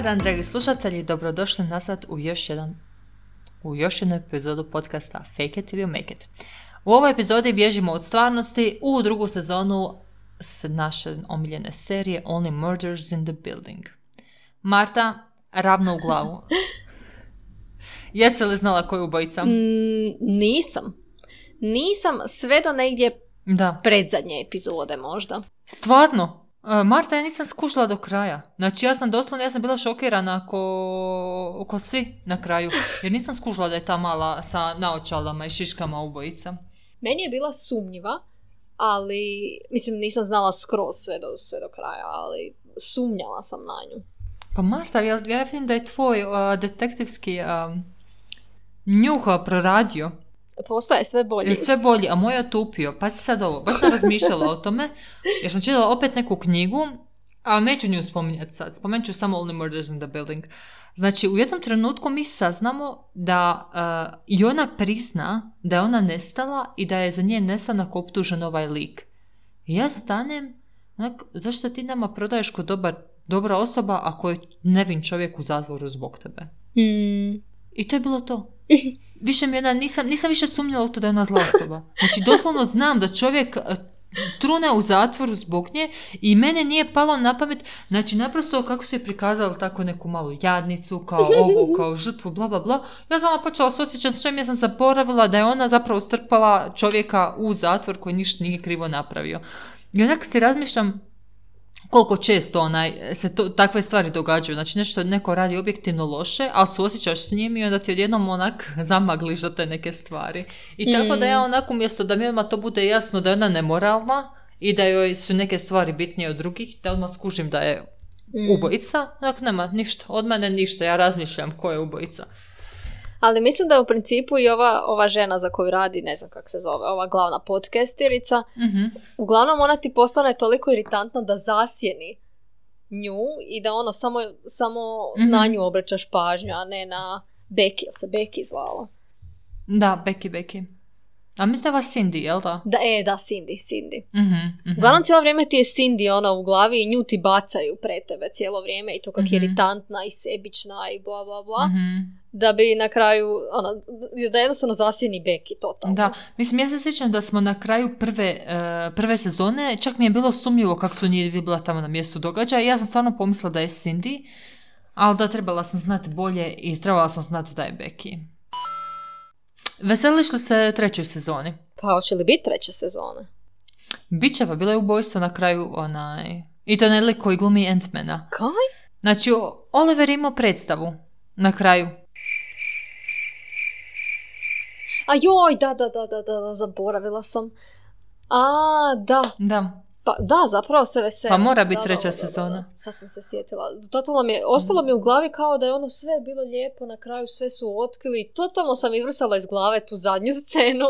Dobar dan, dragi slušatelji, dobrodošli nazad u još jedan u još jednu epizodu podcasta Fake it you make it. U ovoj epizodi bježimo od stvarnosti u drugu sezonu s naše omiljene serije Only Murders in the Building. Marta, ravno u glavu. Jesi li znala koju ubojica? Mm, nisam. Nisam sve do negdje Da. predzadnje epizode možda. Stvarno? E, Marta, ja nisam skušala do kraja. Znači, ja sam doslovno, ja sam bila šokirana ko, ko svi na kraju. Jer nisam skušala da je ta mala sa naočalama i šiškama ubojica. Meni je bila sumnjiva, ali, mislim, nisam znala skroz sve do, sve do kraja, ali sumnjala sam na nju. Pa Marta, ja, ja vidim da je tvoj uh, detektivski um, njuh uh, proradio. Postaje sve bolje. Je sve bolji, a moj je otupio. Pa si sad ovo, baš sam razmišljala o tome, jer sam čitala opet neku knjigu, ali neću nju spominjati sad. Spomenut ću samo Only Murders in the Building. Znači, u jednom trenutku mi saznamo da uh, i ona prizna da je ona nestala i da je za nje nestanak optužen ovaj lik. I ja stanem, onak, zašto ti nama prodaješ kao dobar, dobra osoba ako je nevin čovjek u zatvoru zbog tebe? Hmm. I to je bilo to. Više mi ona, nisam, nisam više sumnjala u to da je ona zla osoba. Znači, doslovno znam da čovjek e, trune u zatvoru zbog nje i mene nije palo na pamet, znači naprosto kako su je prikazali tako neku malu jadnicu, kao ovo, kao žrtvu, bla bla bla, ja sam počela se osjećati s čim ja sam zaboravila da je ona zapravo strpala čovjeka u zatvor koji ništa nije krivo napravio. I onak si razmišljam, koliko često onaj, se to, takve stvari događaju. Znači nešto neko radi objektivno loše, ali suosjećaš s njim i onda ti odjednom onak zamagliš za te neke stvari. I tako da ja onak umjesto da mi odmah to bude jasno da je ona nemoralna i da joj su neke stvari bitnije od drugih, da odmah skužim da je ubojica, onak nema ništa, od mene ništa, ja razmišljam ko je ubojica. Ali mislim da je u principu i ova, ova žena za koju radi, ne znam kako se zove, ova glavna podcasterica, Mhm. uglavnom ona ti postane toliko iritantna da zasjeni nju i da ono samo, samo Mhm. na nju obraćaš pažnju, a ne na Becky, jel se Becky zvala? Da, Becky, Becky. A mislim da je ova Cindy, jel da? Da, e, da, Cindy, Cindy. Mhm, mhm. Uglavnom cijelo vrijeme ti je Cindy ona u glavi i nju ti bacaju pred tebe cijelo vrijeme i to kak je Mhm. iritantna i sebična i bla bla bla. Mhm. Da bi na kraju, ono, da jednostavno zasjeni Becky totalno. Da, mislim, ja se sjećam da smo na kraju prve, e, prve sezone, čak mi je bilo sumnjivo kako su njih bila tamo na mjestu događaja ja sam stvarno pomislila da je Cindy, ali da trebala sam znati bolje i trebala sam znati da je Becky. Veseliš li se trećoj sezoni? Pa hoće li biti treća sezona? Biće pa bilo je ubojstvo na kraju onaj... I to ne lik koji glumi Ant-mana. Kaj? Znači, Oliver je imao predstavu na kraju. A joj, da, da, da, da, da, da, zaboravila sam. A, da, Da. pa da, zapravo se veselim. Pa mora biti Da, treća da, da, da. sezona. Sad sam se sjetila. Totalno mi je, ostalo mi u glavi kao da je ono sve bilo lijepo, na kraju sve su otkrili. Totalno sam izvrsala iz glave tu zadnju scenu.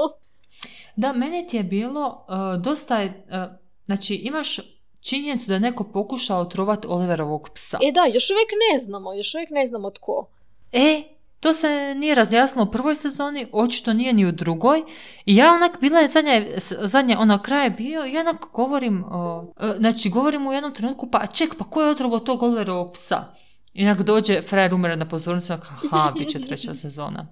Da, mene ti je bilo uh, dosta je, uh, znači imaš činjenicu da je neko pokušao otrovat Oliverovog psa. E da, još uvijek ne znamo, još uvijek ne znamo tko. E, to se nije razjasnilo u prvoj sezoni, očito nije ni u drugoj. I ja onak, bila je zadnja, zadnja ono kraj je bio, i ja onak govorim, uh, znači govorim u jednom trenutku, pa ček, pa ko je otrovao tog Oliverovog psa? I onak dođe frajer umre na pozornicu, onak, aha, bit će treća sezona.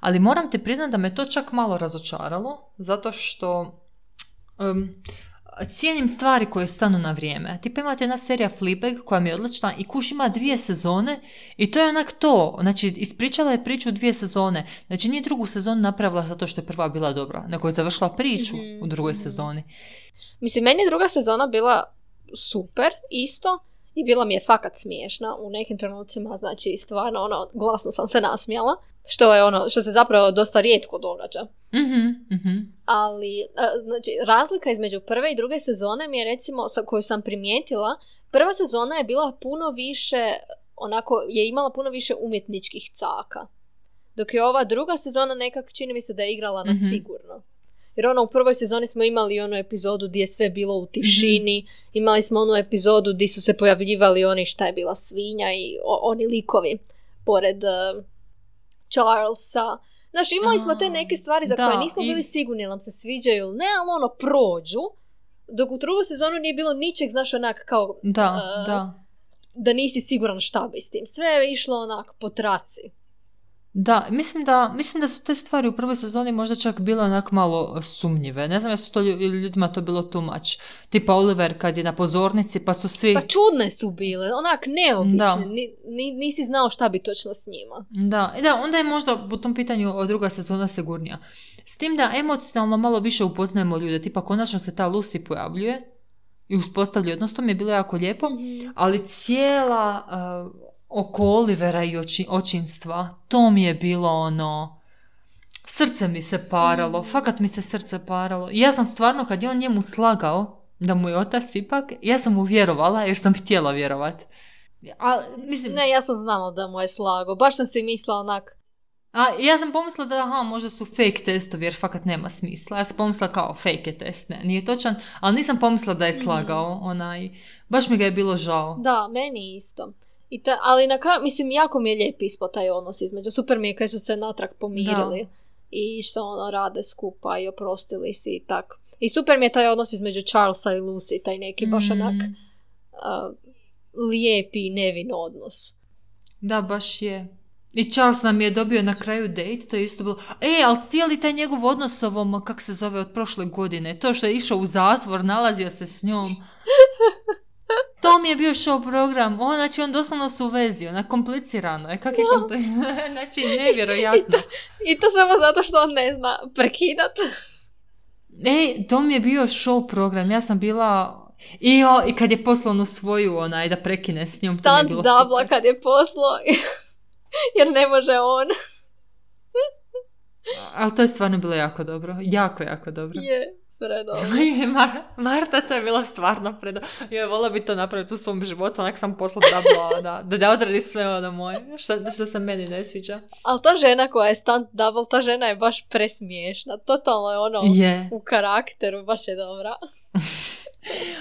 Ali moram ti priznati da me to čak malo razočaralo, zato što um, cijenim stvari koje stanu na vrijeme. Tipa imate jedna serija Fleabag koja mi je odlična i kuš ima dvije sezone i to je onak to. Znači, ispričala je priču dvije sezone. Znači, nije drugu sezonu napravila zato što je prva bila dobra, nego je završila priču Mhm, u drugoj mhm. sezoni. Mislim, meni je druga sezona bila super, isto, i bila mi je fakat smiješna u nekim trenucima, znači stvarno ono, glasno sam se nasmijala, što je ono, što se zapravo dosta rijetko događa. Mhm, mhm. Ali, a, znači, razlika između prve i druge sezone mi je recimo, sa, koju sam primijetila, prva sezona je bila puno više, onako, je imala puno više umjetničkih caka. Dok je ova druga sezona nekak, čini mi se da je igrala na Mhm. sigurno. Jer ono, u prvoj sezoni smo imali onu epizodu gdje je sve bilo u tišini, imali smo onu epizodu gdje su se pojavljivali oni šta je bila svinja i o- oni likovi pored eh, Charlesa. Znaš, imali smo te neke stvari za Da, koje nismo i- bili sigurni nam se sviđaju ili ne, ali ono prođu. Dok u drugoj sezonu nije bilo ničeg, znaš, onak kao... Da, Uh, da. da nisi siguran šta bi s tim. Sve je išlo onak po traci. Da, mislim da, mislim da su te stvari u prvoj sezoni možda čak bile onak malo sumnjive. Ne znam jesu to lju- ljudima to bilo too much. Tipa Oliver kad je na pozornici pa su svi... Pa čudne su bile, onak neobične. Da. Ni, ni- nisi znao šta bi točno s njima. Da, da, onda je možda u tom pitanju druga sezona sigurnija. S tim da emocionalno malo više upoznajemo ljude, tipa konačno se ta Lucy pojavljuje i uspostavlja odnos, to mi je bilo jako lijepo, ali cijela uh, oko Olivera i oči, očinstva, to mi je bilo ono... Srce mi se paralo, fakat mi se srce paralo. I ja sam stvarno, kad je on njemu slagao da mu je otac ipak, ja sam mu vjerovala jer sam htjela vjerovat. A, mislim, Ne, ja sam znala da mu je slago. Baš sam si mislila onak, a ja sam pomislila da aha, možda su fake testovi jer fakat nema smisla. Ja sam pomislila kao fake je test, ne, nije točan, ali nisam pomislila da je slagao onaj. Baš mi ga je bilo žao. da, meni isto. I ta, ali na kraju, mislim, jako mi je lijep ispod taj odnos između. Super mi je kad su se natrag pomirili. I što ono rade skupa i oprostili si i tako. I super mi je taj odnos između Charlesa i Lucy, taj neki baš Mm, onak a, lijepi i nevin odnos. Da, baš je. I Charles nam je dobio na kraju date, to je isto bilo... E, ali cijeli taj njegov odnos s ovom, kak se zove, od prošle godine, to što je išao u zatvor, nalazio se s njom. To mi je bio show program. On, znači, on doslovno su u vezi, ona komplicirano je. Kak je kompli- Znači, nevjerojatno. I to samo zato što on ne zna prekidat. E, to mi je bio show program. Ja sam bila... I, o, i kad je poslovno svoju onaj da prekine s njom. to bilo dabla super. kad je poslo. Jer ne može on. Ali to je stvarno bilo jako dobro. Jako, jako dobro. Je, predobro. Mar- Marta, to je bila stvarno predo... Ja vola bi to napraviti u svom životu, onak sam posla dabla, da, da, da odradi sve ono moje, što, što se meni ne sviđa. Ali ta žena koja je stunt double, ta žena je baš presmiješna. Totalno je ono Je. u karakteru, baš je dobra.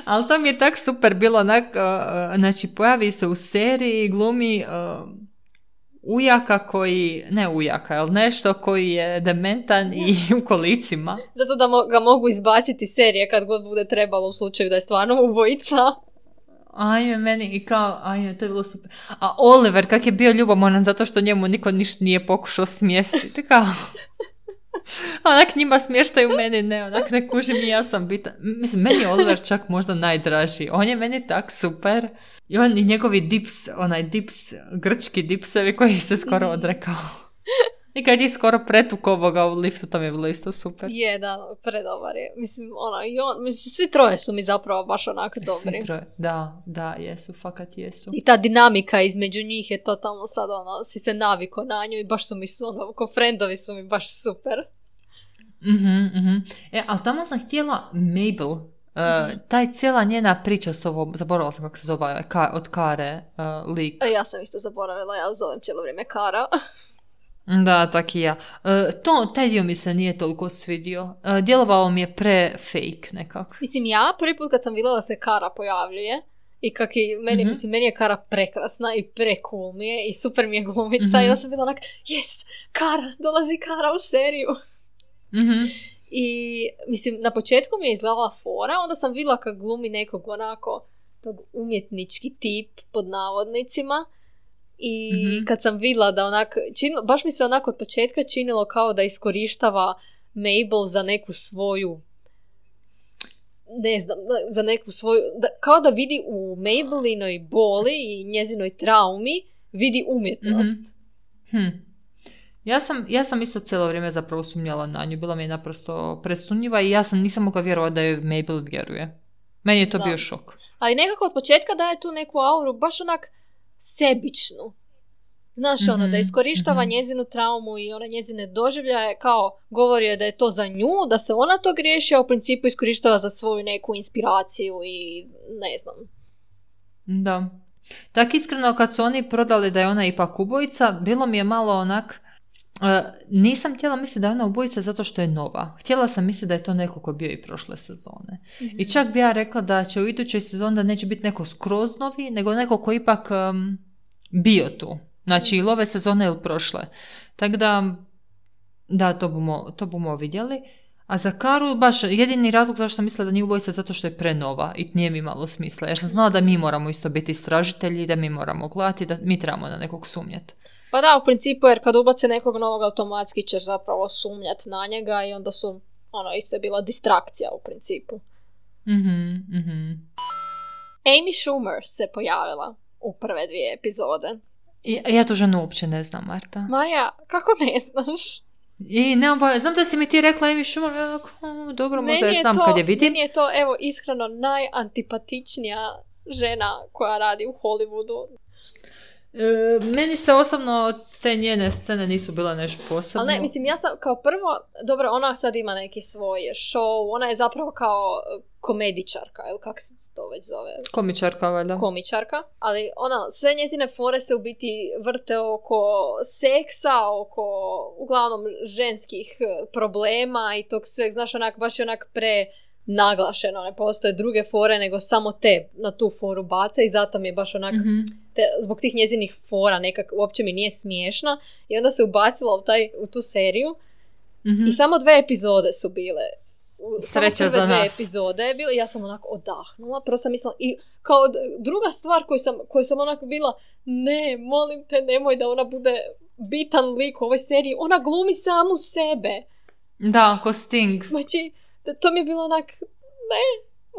Ali to mi je tak super bilo, onak, uh, znači pojavi se u seriji, glumi uh, ujaka koji, ne ujaka, ali nešto koji je dementan i u kolicima. Zato da mo- ga mogu izbaciti iz serije kad god bude trebalo u slučaju da je stvarno ubojica. Ajme, meni i kao, ajme, to je bilo super. A Oliver, kak je bio ljubomoran zato što njemu niko ništa nije pokušao smjestiti, kao... Onak njima smještaju meni, ne, onak ne kužim i ja sam bitan. Mislim, meni je Oliver čak možda najdraži. On je meni tak super. I on i njegovi dips, onaj dips, grčki dipsevi koji se skoro odrekao. I kad je skoro pretukao ovoga u liftu, to mi je bilo isto super. Je, da, predobar je. Mislim, ono, i on, mislim, svi troje su mi zapravo baš onako dobri. Svi troje. Da, da, jesu, fakat jesu. I ta dinamika između njih je totalno sad ono, si se naviko na nju i baš su mi su ono, ko frendovi su mi baš super. Mhm, mhm. E, ali tamo sam htjela Mabel, uh, taj cijela njena priča s ovom, zaboravila sam kako se zove, ka, od Kare uh, lik. E, ja sam isto zaboravila, ja zovem cijelo vrijeme Kara. Da, tak i ja. Uh, to, taj dio mi se nije toliko svidio. Uh, djelovalo mi je pre fake nekako. Mislim, ja prvi put kad sam vidjela da se Kara pojavljuje i kak i meni, Mhm. mislim, meni je Kara prekrasna i precool mi je i super mi je glumica Mhm. i onda sam bila onak, yes, Kara, dolazi Kara u seriju. Mhm. I, mislim, na početku mi je izgledala fora, onda sam vidjela kak glumi nekog onako tog umjetnički tip pod navodnicima i Mhm. kad sam vidjela da onak, činilo, baš mi se onako od početka činilo kao da iskorištava Mabel za neku svoju ne znam, za neku svoju, da, kao da vidi u Mabelinoj boli i njezinoj traumi, vidi umjetnost. Hm. Ja sam, ja sam isto cijelo vrijeme zapravo sumnjala na nju. Bila mi je naprosto presumnjiva i ja sam nisam mogla vjerovati da joj Mabel vjeruje. Meni je to Da. bio šok. Ali nekako od početka daje tu neku auru baš onak sebičnu. Znaš, ono, da Mhm, iskorištava mhm. njezinu traumu i one njezine doživljaje, kao govori da je to za nju, da se ona to griješi, a u principu iskorištava za svoju neku inspiraciju i ne znam. Da. Tak iskreno kad su oni prodali da je ona ipak ubojica, bilo mi je malo onak... e, nisam htjela misliti da je ona ubojica zato što je nova. Htjela sam misliti da je to neko ko je bio i prošle sezone. I čak bi ja rekla da će u idućoj sezoni da neće biti neko skroz novi, nego neko ko ipak em, bio tu. Znači ili ove sezone ili prošle. Tako da, da, to bumo, to bumo vidjeli. A za Karu, baš jedini razlog zašto sam mislila da nije ubojica zato što je prenova i nije mi malo smisla. Jer sam znala da mi moramo isto biti istražitelji, da mi moramo gledati, da mi trebamo na nekog sumnjati. Pa da, u principu, jer kad ubace nekog novog automatski ćeš zapravo sumnjati na njega i onda su, ono, isto je bila distrakcija u principu. Mhm, mhm. Amy Schumer se pojavila u prve dvije epizode. I- Ja tu ženu uopće ne znam, Marta. Marija, kako ne znaš? I nemam pojma, znam da si mi ti rekla Amy Schumer, ja onako, "A, dobro, možda je znam to, kad je vidim. Meni je to, evo, iskreno najantipatičnija žena koja radi u Hollywoodu. E, meni se osobno te njene scene nisu bile nešto posebno. Ali ne, mislim, ja sam kao prvo, dobro, ona sad ima neki svoj show, ona je zapravo kao e, komedičarka, ili kako se to već zove? Komičarka, valjda. komičarka, ali ono, sve njezine fore se u biti vrte oko seksa, oko uglavnom ženskih e, problema i tog sveg, znaš, onak, baš je onak pre naglašeno, ne postoje druge fore nego samo te na tu foru baca i zato mi je baš onak, Mhm. te, zbog tih njezinih fora nekak, uopće mi nije smiješna i onda se ubacila u, taj, u tu seriju Mhm. i samo dve epizode su bile. Sreća za dve nas. epizode je bilo ja sam onako odahnula. Prvo sam mislila, i kao druga stvar koju sam, koju sam onako bila, ne, molim te, nemoj da ona bude bitan lik u ovoj seriji. Ona glumi samu sebe. Da, ko Sting. Znači, to mi je bilo onak, ne,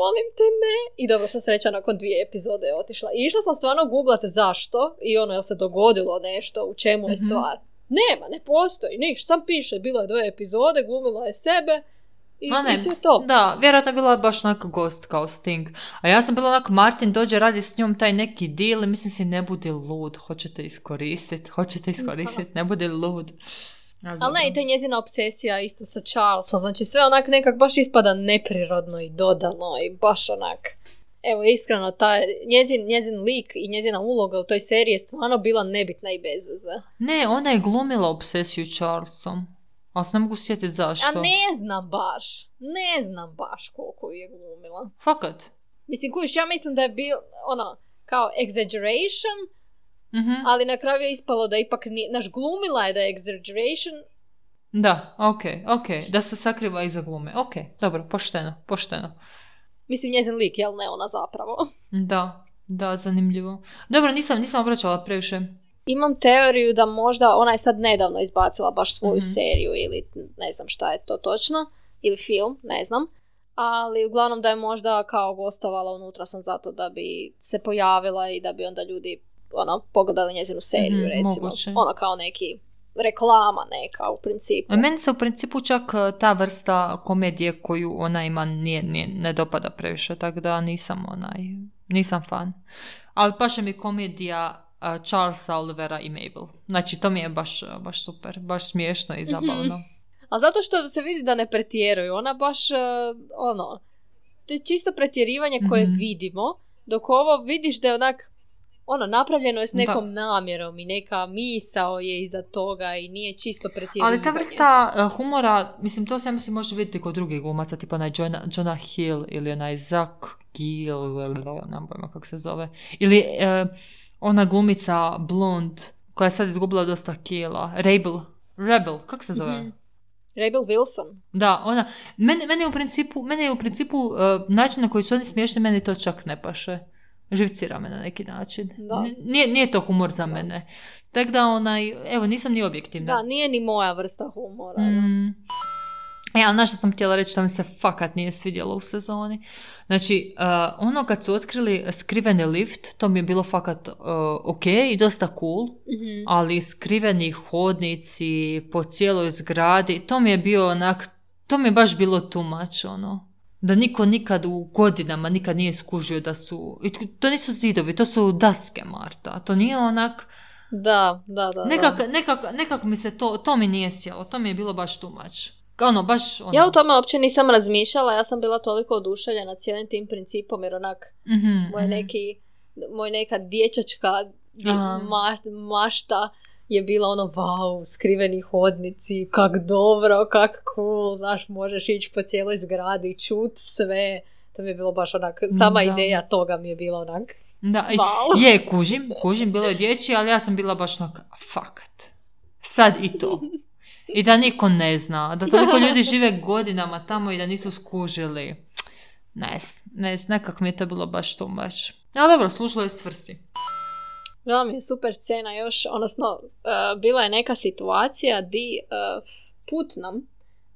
molim te, ne. I dobro, sam sreća nakon dvije epizode je otišla. I išla sam stvarno googlat zašto i ono, jel se dogodilo nešto, u čemu je Mhm. stvar. Nema, ne postoji, niš, sam piše, bilo je dvije epizode, glumila je sebe i, Ma ne, i to je to. Da, vjerojatno je bila baš onak gost kao Sting. A ja sam bila onak, Martin dođe, radi s njom taj neki deal i mislim si ne budi lud, hoćete iskoristiti, hoćete iskoristiti, ne budi lud. Ali ne, i ta njezina obsesija isto sa Charlesom, znači sve onak nekak baš ispada neprirodno i dodano i baš onak... Evo, iskreno, ta, njezin, njezin lik i njezina uloga u toj seriji je stvarno bila nebitna i bez veze. Ne, ona je glumila obsesiju Charlesom. Ali se ne mogu sjetiti zašto. A ne znam baš, ne znam baš koliko je glumila. Fakat. Mislim, kuš, ja mislim da je bil, ono, kao exaggeration, Mhm. ali na kraju je ispalo da ipak nije, naš glumila je da je exaggeration, Da, ok, ok. Da se sakriva iza glume. Ok, dobro, pošteno, pošteno. mislim njezin lik, jel ne ona zapravo. Da, da, zanimljivo. Dobro, nisam, nisam obraćala previše. Imam teoriju da možda ona je sad nedavno izbacila baš svoju Mhm. seriju ili ne znam šta je to točno, ili film, ne znam. Ali uglavnom da je možda kao gostovala unutra sam zato da bi se pojavila i da bi onda ljudi ono, pogledali njezinu seriju Mhm, recimo. moguće. Ono kao neki reklama neka u principu. Meni se u principu čak e, ta vrsta komedije koju ona ima nije, nije, ne dopada previše, tako da nisam onaj, nisam fan. Ali paše mi komedija e, Charlesa Olivera i Mabel. Znači, to mi je baš, baš super, baš smiješno i zabavno. A zato što se vidi da ne pretjeruju, ona baš, e, ono, to je čisto pretjerivanje koje Mhm. vidimo, dok ovo vidiš da je onak, ono, napravljeno je s Da. nekom namjerom i neka misao je iza toga i nije čisto pretjerivanje. Ali ta vrsta e, humora, mislim, to se mislim može vidjeti kod drugih glumaca, tipa onaj Jonah, Jonah Hill ili onaj Zach Gill, nemam pojma kako se zove. Ili e, ona glumica Blond, koja je sad izgubila dosta kila. Rebel. Rebel, kako se zove? Mhm. Rebel Wilson. Da, ona, meni, meni je u principu, meni je u principu e, način na koji su oni smiješni, meni to čak ne paše. Živcira me na neki način. Da. Nije, nije to humor za mene. Tako da, onaj, evo, nisam ni objektivna. Da, nije ni moja vrsta humora. Mm. E, ali znaš što sam htjela reći, što mi se fakat nije svidjelo u sezoni. Znači, uh, ono kad su otkrili skriveni lift, to mi je bilo fakat uh, ok i dosta cool, Mhm. ali skriveni hodnici po cijeloj zgradi, to mi je bio onak, to mi je baš bilo too much, ono. Da niko nikad u godinama nikad nije skužio da su, to- nisu zidovi, to su daske, Marta. To nije onak, Da, da, da. da. nekak, nekak, nekak mi se to, to mi nije sjelo, to mi je bilo baš much. Ono, baš ono. Ja o tome uopće nisam razmišljala, ja sam bila toliko oduševljena cijelim tim principom, jer onak, Mhm, moj mhm. neki, moj neka dječačka mašta je bila ono, wow, skriveni hodnici, kak dobro, kak cool, znaš, možeš ići po cijeloj zgradi čut sve. To mi je bilo baš onak, sama Da. ideja toga mi je bila onak, Da, wow. je, kužim, kužim, bilo je dječji, ali ja sam bila baš onak, fakat. Sad i to. I da niko ne zna. Da toliko ljudi žive godinama tamo i da nisu skužili. Ne, ne, nekak mi je to bilo baš tu baš. Ali dobro, služilo je svrsi. Bila mi je super scena još, odnosno, uh, bila je neka situacija di uh, Putnam,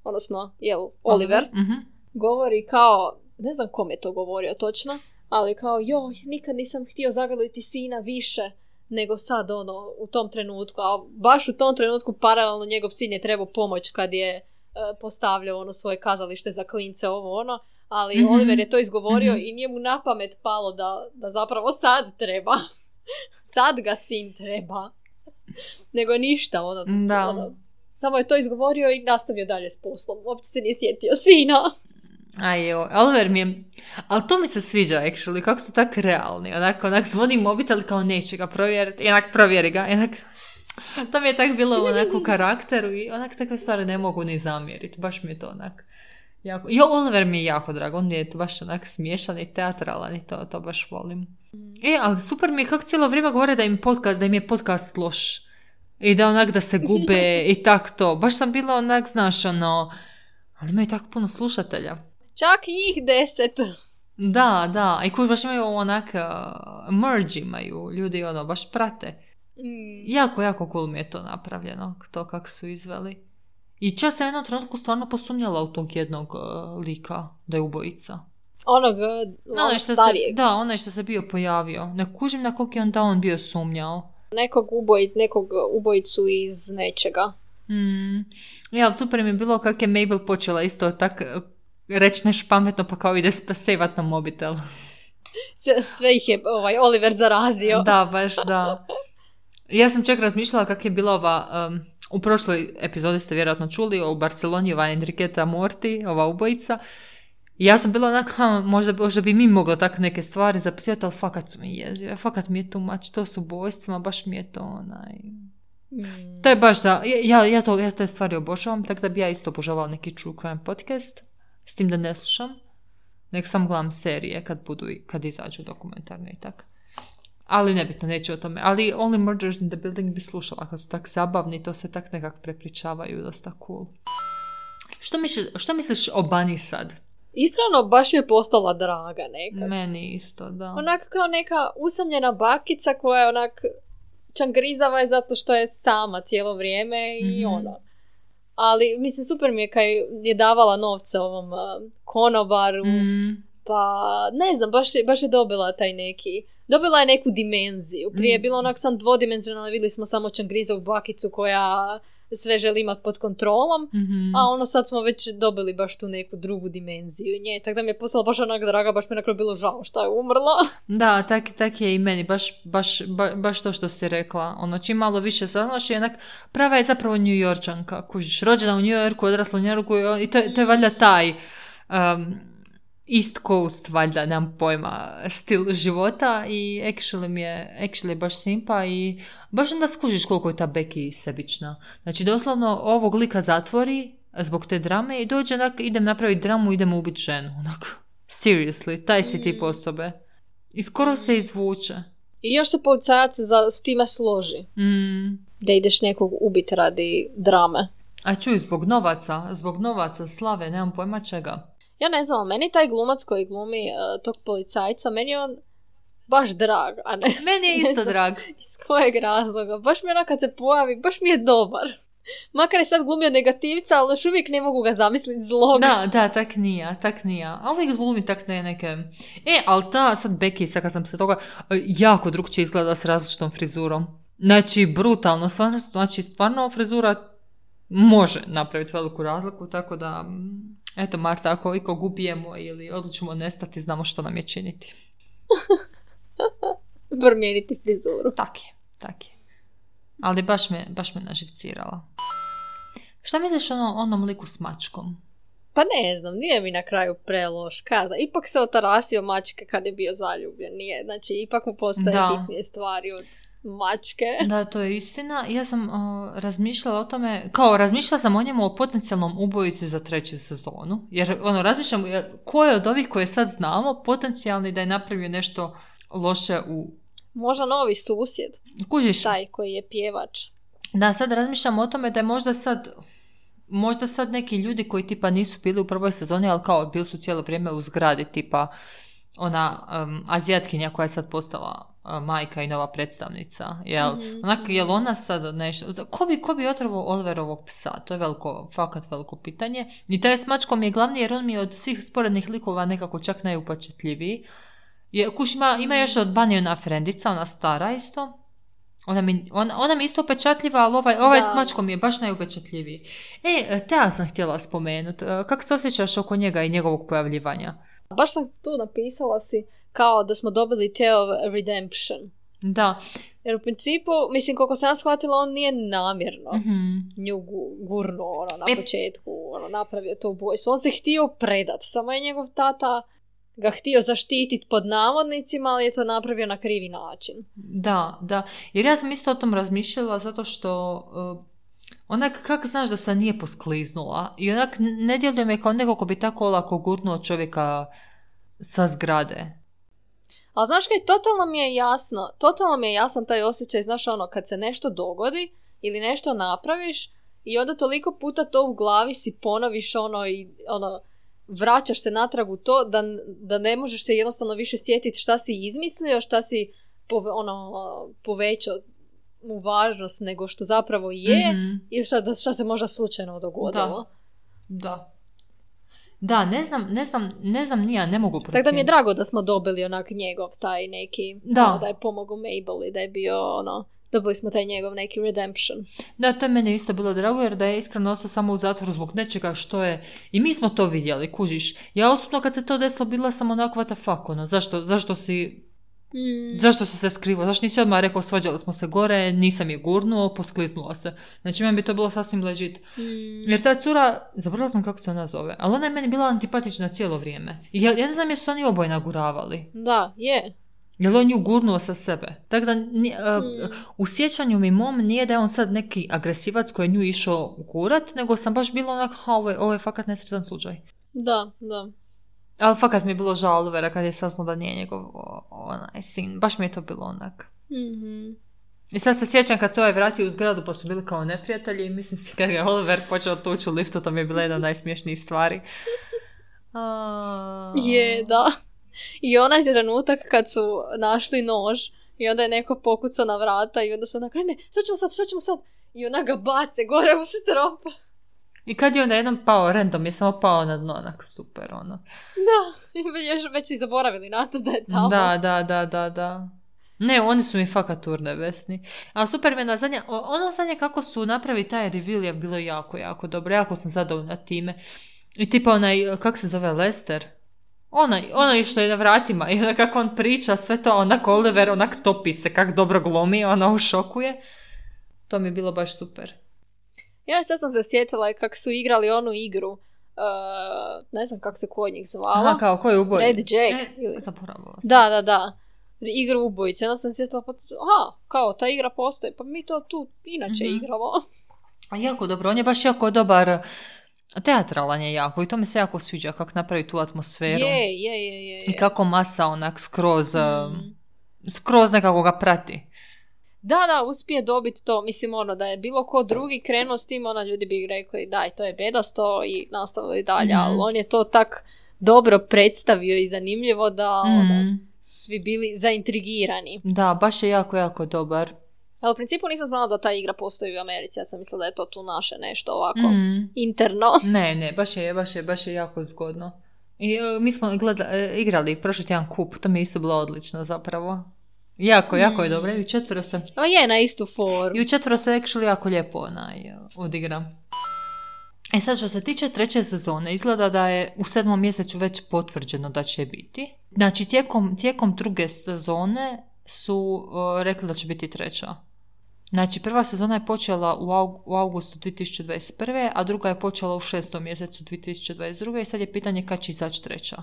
odnosno, jel, Oliver, Mhm. govori kao, ne znam kom je to govorio točno, ali kao, joj, nikad nisam htio zagrliti sina više nego sad, ono, u tom trenutku. A baš u tom trenutku paralelno njegov sin je trebao pomoć kad je e, postavljao ono svoje kazalište za klince, ovo ono. Ali Mhm. Oliver je to izgovorio Mhm. i nije mu na pamet palo da, da zapravo sad treba. Sad ga sin treba. nego ništa, ono, Da. ono, samo je to izgovorio i nastavio dalje s poslom. Uopće se nije sjetio sina. Aj, evo, Oliver mi je... Ali to mi se sviđa, actually, kako su tak realni. Onak, onak zvoni mobitel kao neće ga provjeriti. I onak provjeri ga. I onak... To mi je tak bilo onak u karakteru i onak takve stvari ne mogu ni zamjeriti. Baš mi je to onak... Jako... Jo, Oliver mi je jako drag. On mi je baš onak smiješan i teatralan i to, to baš volim. E, ali super mi je kako cijelo vrijeme govore da im podcast, da im je podcast loš. I da onak da se gube i tak to. Baš sam bila onak, znaš, ono... Ali imaju tako puno slušatelja. Čak njih deset. Da, da. I koji baš imaju onak uh, merge imaju. Ljudi ono baš prate. Mm. Jako, jako cool mi je to napravljeno. To kako su izveli. I čas sam u jednom trenutku stvarno posumnjala u tog jednog uh, lika da je ubojica. Onog, Da, onog onaj što se, starijeg. da, onaj što se bio pojavio. Ne kužim na koliko je on da on bio sumnjao. Nekog, uboj, nekog ubojicu iz nečega. Mm. Ja, ali super mi je bilo kako je Mabel počela isto tak uh, reći neš pametno pa kao ide spasevat na mobitel. Sve, sve ih je ovaj, Oliver zarazio. Da, baš da. Ja sam čak razmišljala kak je bila ova, um, u prošloj epizodi ste vjerojatno čuli, o Barceloni, ova Enriqueta Morti, ova ubojica. I ja sam bila onak, ha, možda, možda bi mi moglo tak neke stvari zapisati, ali fakat su mi jezive, fakat mi je tu mač, to su ubojstvima, baš mi je to onaj... Mm. To je baš za, ja, ja, to, ja te stvari obožavam, tako da bi ja isto obožavala neki true crime podcast, s tim da ne slušam, nek sam gledam serije kad budu, kad izađu dokumentarne i tak. Ali nebitno, neću o tome. Ali Only Murders in the Building bi slušala, kad su tak zabavni, to se tak nekak prepričavaju, dosta cool. Što misliš, što misliš o Bunny sad? Iskreno, baš mi je postala draga neka. Meni isto, da. Onak kao neka usamljena bakica koja je onak čangrizava je zato što je sama cijelo vrijeme i Mhm. ono. Ali, mislim, super mi je kad je davala novce ovom uh, konobaru, Mm, pa ne znam, baš je, baš je dobila taj neki, dobila je neku dimenziju. Prije je Mm. bilo onak sam dvodimenzionalna, vidjeli smo samo čangrizavu bakicu koja sve želi imati pod kontrolom, mhm. a ono sad smo već dobili baš tu neku drugu dimenziju nje, tako da mi je postala baš onak draga, baš mi je bilo žao što je umrla. Da, tak, tak je i meni, baš, baš, ba- baš to što si rekla. Ono, čim malo više saznaš i onak, prava je zapravo New Yorkčanka, kužiš, rođena u New Yorku, odrasla u New Yorku i, to, je- to je valjda taj um, East Coast, valjda, nemam pojma, stil života i actually mi je, actually je baš simpa i baš onda skužiš koliko je ta Becky sebična. Znači, doslovno ovog lika zatvori zbog te drame i dođe onak, idem napraviti dramu, idem ubiti ženu, onak. Seriously, taj si tip Mm. osobe. I skoro se izvuče. I još se policajac za, s time složi. Mm. Da ideš nekog ubiti radi drame. A čuj, zbog novaca, zbog novaca, slave, nemam pojma čega. Ja ne znam, ali meni taj glumac koji glumi uh, tog policajca, meni je on baš drag, a ne Meni je isto drag. iz kojeg razloga. Baš mi onak kad se pojavi, baš mi je dobar. Makar je sad glumio negativca, ali još uvijek ne mogu ga zamisliti zlog. Da, da, tak nije, tak nije. A uvijek glumi tak ne neke... E, ali ta sad Becky, sad kad sam se toga, e, jako drugčije izgleda s različitom frizurom. Znači, brutalno, stvarno, znači, stvarno frizura može napraviti veliku razliku, tako da, mm, eto Marta, ako ikog ubijemo ili odlučimo nestati, znamo što nam je činiti. Promijeniti frizuru. Tak je, tak je. Ali baš me, baš me naživcirala. Šta misliš o ono, onom liku s mačkom? Pa ne znam, nije mi na kraju preloš kaza. Ipak se otarasio mačke kad je bio zaljubljen. Nije, znači ipak mu postoje Da. bitnije stvari od mačke. Da, to je istina. Ja sam o, razmišljala o tome, kao razmišljala sam o njemu o potencijalnom ubojici za treću sezonu. Jer ono, razmišljam, jer ko je od ovih koje sad znamo potencijalni da je napravio nešto loše u... Možda novi susjed, Kužiš? taj koji je pjevač. Da, sad razmišljam o tome da je možda sad možda sad neki ljudi koji tipa nisu bili u prvoj sezoni, ali kao bili su cijelo vrijeme u zgradi, tipa ona um, azijatkinja koja je sad postala majka i nova predstavnica, jel? Mhm, Onak, mhm. jel ona sad nešto... Ko bi, ko bi otrvao Oliverovog psa? To je veliko, fakat veliko pitanje. I taj s mačkom je glavni jer on mi je od svih sporednih likova nekako čak najupačetljiviji. Je, kuš ima, ima još od Bunny ona frendica, ona stara isto. Ona mi, ona, ona mi isto upečatljiva, ali ovaj, ovaj Da. s mačkom je baš najupečatljiviji. E, te ja sam htjela spomenuti. Kako se osjećaš oko njega i njegovog pojavljivanja? Baš sam tu napisala si kao da smo dobili Teo Redemption. Da. Jer u principu, mislim, koliko sam ja shvatila, on nije namjerno Mhm. nju gu- gurnuo ono, na E- početku, ono, napravio to ubojstvo. On se htio predat, samo je njegov tata ga htio zaštititi pod navodnicima, ali je to napravio na krivi način. Da, da. Jer ja sam isto o tom razmišljala zato što uh, onak kak znaš da se nije poskliznula i onak ne djeluje me kao neko ko bi tako olako gurnuo čovjeka sa zgrade. Ali znaš kaj, totalno mi je jasno, totalno mi je jasan taj osjećaj, znaš ono, kad se nešto dogodi ili nešto napraviš i onda toliko puta to u glavi si ponoviš ono i ono, vraćaš se natrag u to da, da ne možeš se jednostavno više sjetiti šta si izmislio, šta si pove, ono, povećao mu važnost nego što zapravo je Mhm. i šta, šta se možda slučajno dogodilo. Da. Da, ne znam, ne znam, ne znam, ni ja ne mogu Tako da mi je procijeniti. drago da smo dobili onak njegov taj neki, Da. ono, da je pomogao Mabel i da je bio ono, dobili smo taj njegov neki redemption. Da, to je meni isto bilo drago jer da je iskreno ostao samo u zatvoru zbog nečega što je... I mi smo to vidjeli, kužiš. Ja osobno kad se to desilo bila sam onako what the fuck, ono, zašto, zašto si... Mm. Zašto si se skrivao? Zašto nisi odmah rekao svađali smo se gore, nisam je gurnuo, poskliznula se. Znači meni bi to bilo sasvim legit. Mm. Jer ta cura, zaboravila sam kako se ona zove, ali ona je meni bila antipatična cijelo vrijeme. Ja, ja ne znam jesu oni oboje naguravali. Da, je. Je li on nju gurnuo sa sebe? Tako da Mm. u sjećanju mi mom nije da je on sad neki agresivac koji je nju išao gurat, nego sam baš bila onak, ha, ovo je, ovo je fakat nesretan slučaj. Da, da. Ali fakat mi je bilo žao Olivera kad je saznao da nije njegov onaj sin. Baš mi je to bilo onak. Mhm. I sad se sjećam kad se ovaj vratio u zgradu pa su bili kao neprijatelji i mislim si kad je Oliver počeo tući u liftu, to mi je bila jedna od najsmješnijih stvari. A... Je, da. I onaj trenutak kad su našli nož i onda je neko pokucao na vrata i onda su onak, ajme, što ćemo sad, što ćemo sad? I ona ga bace gore u strop. I kad je onda jedan pao random, je samo pao na dno, onak super, ono. Da, još već i zaboravili na to da je tamo. Da, da, da, da, da. Ne, oni su mi fakat urnebesni. Ali super mi je na zadnje, o- ono zadnje kako su napravi taj reveal je bilo jako, jako dobro. Jako sam zadovoljna time. I tipa onaj, kak se zove, Lester? Onaj, onaj što je na vratima i onda kako on priča, sve to onak Oliver, onak topi se, kak dobro glomi, ona u šoku je. To mi je bilo baš super. Ja sad sam se sjetila kako su igrali onu igru. uh, ne znam kako se kod njih zvala. Aha, kao, ko je uboj? Red Jack. E, ili- zaboravila sam. Da, da, da. Igru ubojice. Onda sam sjetila, pa, aha, kao ta igra postoji, pa mi to tu inače Mhm. igramo. A jako dobro, on je baš jako dobar, teatralan je jako i to mi se jako sviđa kako napravi tu atmosferu. Je, je, je, je. I kako masa onak skroz, Mm. skroz nekako ga prati. Da, da, uspije dobiti to. Mislim, ono, da je bilo ko drugi krenuo s tim, ona ljudi bi rekli, daj, to je bedasto i nastavili dalje, Mhm. ali on je to tak dobro predstavio i zanimljivo da ono, Mm. su svi bili zaintrigirani. Da, baš je jako, jako dobar. Ali u principu nisam znala da ta igra postoji u Americi, ja sam mislila da je to tu naše nešto ovako Mm. interno. Ne, ne, baš je, baš je, baš je jako zgodno. I e, mi smo gleda, e, igrali prošli tjedan kup, to mi je isto bilo odlično zapravo. Jako, jako je Mm. dobro. I u četvero se, A je na istu foru. i u četvero se actually jako lijepo onaj, odigra. E sad što se tiče treće sezone, izgleda da je u sedmom mjesecu već potvrđeno da će biti. Znači tijekom, tijekom druge sezone su e, rekli da će biti treća. Znači prva sezona je počela u, aug- u augustu 2021. a druga je počela u šestom mjesecu 2022. i sad je pitanje kad će izaći treća.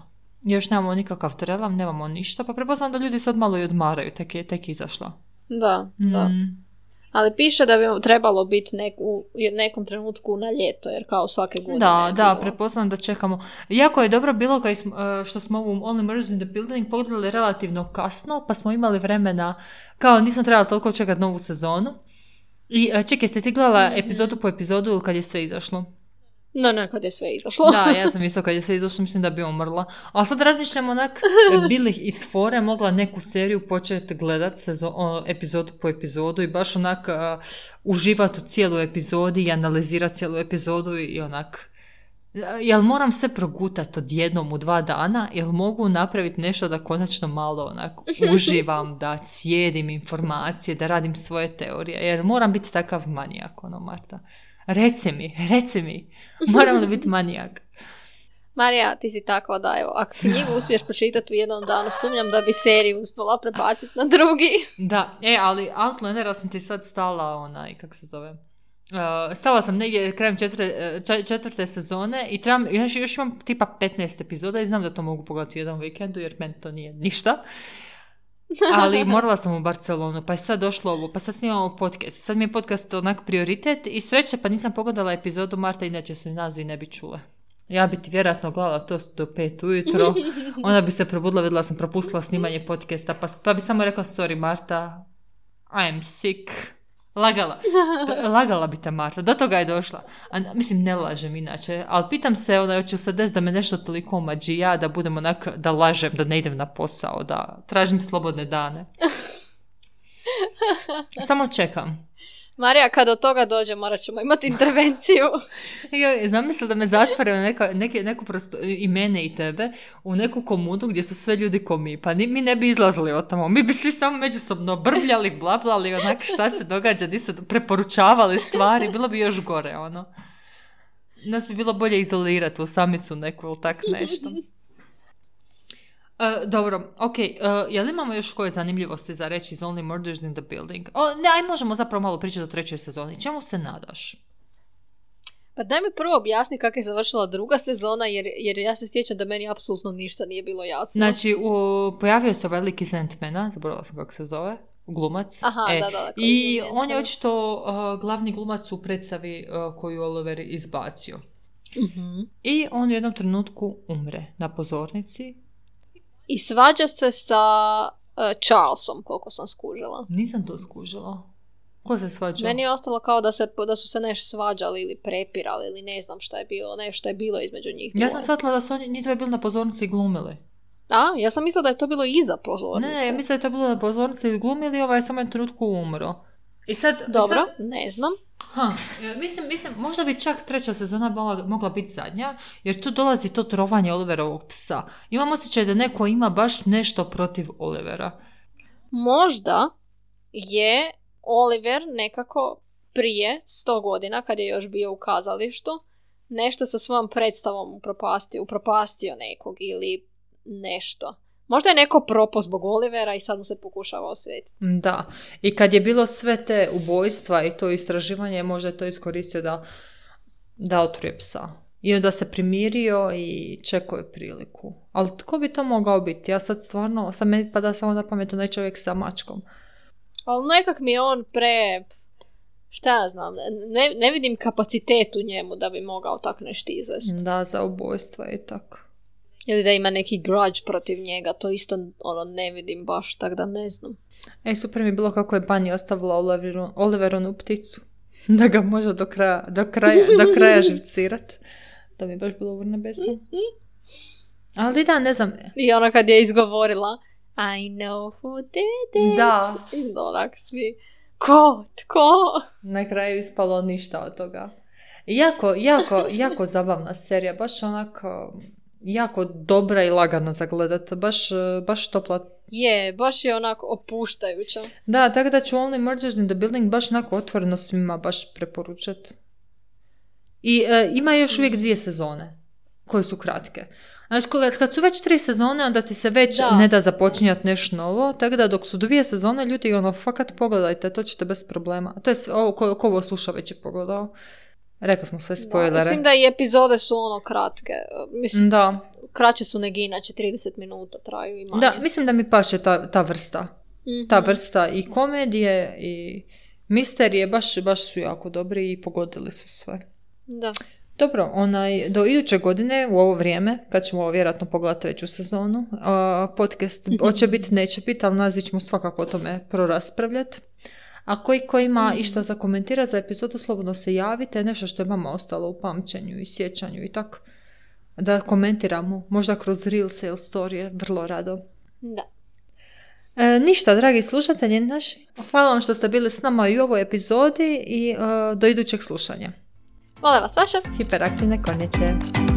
Još nemamo nikakav trelam, nemamo ništa, pa pretpostavljam da ljudi sad malo i odmaraju, tek je tek izašla. Da, da. Mm. Ali piše da bi trebalo biti nek, u nekom trenutku na ljeto, jer kao svake godine. Da, je da, pretpostavljam da čekamo. Jako je dobro bilo kad smo, e, što smo ovu Only Murders in the Building pogledali relativno kasno, pa smo imali vremena, kao nismo trebali toliko čekati novu sezonu. I e, čekaj, ste ti gledala Mhm. epizodu po epizodu ili kad je sve izašlo? No, ne, kad je sve izašlo. Da, ja sam isto kad je sve izašlo, mislim da bi umrla. Ali sad razmišljam onak, bili iz fore mogla neku seriju početi gledat sezo- epizodu po epizodu i baš onak uh, uživati u cijelu epizodi i analizirati cijelu epizodu i onak... Jel moram sve progutati odjednom u dva dana? Jel mogu napraviti nešto da konačno malo onak uživam, da cijedim informacije, da radim svoje teorije? Jer moram biti takav manijak, ono, Marta. Reci mi, reci mi, moram li biti manijak? Marija, ti si takva da, evo, ako knjigu uspiješ pročitati u jednom danu, sumnjam da bi seriju uspjela prebaciti na drugi. Da, e, ali Outlandera sam ti sad stala, onaj, kak se zove, Uh, stala sam negdje krajem četvrte, čet- četvrte sezone i trebam, još, još imam tipa 15 epizoda i znam da to mogu pogledati u jednom vikendu jer meni to nije ništa. Ali morala sam u Barcelonu, pa je sad došlo ovo, pa sad snimamo podcast. Sad mi je podcast onak prioritet i sreće, pa nisam pogledala epizodu Marta, inače se nazivi ne bi čule. Ja bi ti vjerojatno gledala to do pet ujutro, onda bi se probudila, vidjela sam propustila snimanje podcasta, pa, pa bi samo rekla, sorry Marta, I am sick. Lagala. Lagala bi te Marta, do toga je došla. A, mislim, ne lažem inače, ali pitam se, ono, hoće se desiti da me nešto toliko omađija, da budem onak, da lažem, da ne idem na posao, da tražim slobodne dane. Samo čekam. Marija, kad do toga dođe, morat ćemo imati intervenciju. Zamisli da me zatvore neka, neke, neku prosto, i mene i tebe u neku komudu gdje su sve ljudi ko mi. Pa ni, mi ne bi izlazili od tamo. Mi bi svi samo međusobno brbljali, blablali, onak šta se događa, di se preporučavali stvari. Bilo bi još gore, ono. Nas bi bilo bolje izolirati u samicu neku ili tak nešto. E, dobro, ok, e, jel imamo još koje zanimljivosti za reći iz Only Murders in the Building? O, ne, aj možemo zapravo malo pričati o trećoj sezoni. Čemu se nadaš? Pa daj mi prvo objasni kako je završila druga sezona, jer, jer ja se sjećam da meni apsolutno ništa nije bilo jasno. Znači, u, pojavio se veliki Sandmana, zaboravila sam kako se zove, glumac. Aha, E, da, da, I je- on je očito uh, glavni glumac u predstavi uh, koju je Oliver izbacio. Mhm. I on u jednom trenutku umre na pozornici. I svađa se sa e, Charlesom, koliko sam skužila. Nisam to skužila. Ko se svađa? Meni je ostalo kao da, se, da su se nešto svađali ili prepirali ili ne znam šta je bilo, nešto je bilo između njih Ja sam shvatila da su oni, njih dvoje bili na pozornici glumili. A, ja sam mislila da je to bilo iza pozornice. Ne, ja mislim da je to bilo na pozornici i glumili, ovaj je samo jednom trenutku umro. I sad, Dobro, sad- ne znam. Ha, e, mislim, mislim, možda bi čak treća sezona mogla, mogla biti zadnja, jer tu dolazi to trovanje Oliverovog psa. Imam osjećaj da neko ima baš nešto protiv Olivera. Možda je Oliver nekako prije, sto godina, kad je još bio u kazalištu, nešto sa svojom predstavom upropastio, upropastio nekog ili nešto. Možda je neko propao zbog Olivera i sad mu se pokušava osvetiti. Da, i kad je bilo sve te ubojstva i to istraživanje, možda je to iskoristio da, da otruje psa. I onda se primirio i čekao je priliku. Ali tko bi to mogao biti? Ja sad stvarno, sad meni pada samo na pamet onaj čovjek sa mačkom. Ali nekak mi je on pre... Šta ja znam, ne, ne vidim kapacitet u njemu da bi mogao tak nešto izvesti. Da, za ubojstva i tako. Ili da ima neki grudge protiv njega, to isto ono ne vidim baš, tak da ne znam. E, super mi bilo kako je Banji ostavila Oliveru, Oliveronu pticu. Da ga može do kraja, do kraja, do kraja živcirat. To mi je baš bilo urnebesno. Ali da, ne znam. I ona kad je izgovorila I know who did it. Da. I onak svi ko, tko? Na kraju ispalo ništa od toga. Jako, jako, jako zabavna serija. Baš onako jako dobra i lagana za gledat. Baš, baš topla. Je, baš je onako opuštajuća. Da, tako da ću Only Murders in the Building baš onako otvoreno svima baš preporučat. I e, ima još uvijek dvije sezone koje su kratke. Znači, kad- kad su već tri sezone, onda ti se već Da. ne da započinjati nešto novo, tako da dok su dvije sezone, ljudi ono, fakat pogledajte, to ćete bez problema. To je sve, ovo, ko, ko ovo sluša već je pogledao. Rekli smo sve Da, spoilere. Mislim da i epizode su ono kratke. Mislim, Da, kraće su nego inače, 30 minuta traju i manje. da, mislim da mi paše ta, ta vrsta. Mhm. Ta vrsta i komedije i misterije baš, baš su jako dobri i pogodili su sve. Da. Dobro, onaj, do iduće godine u ovo vrijeme, kad ćemo vjerojatno pogledati treću sezonu, a, podcast hoće biti, neće biti, ali nas ćemo svakako o tome proraspravljati. A koji ko ima išta za komentirati za epizodu, slobodno se javite, nešto što je vama ostalo u pamćenju i sjećanju i tako. Da komentiramo, možda kroz Reels ili storije, vrlo rado. Da. E, ništa, dragi slušatelji naši. Hvala vam što ste bili s nama i u ovoj epizodi i e, do idućeg slušanja. Vole vas vaša. Hiperaktivne konjeće.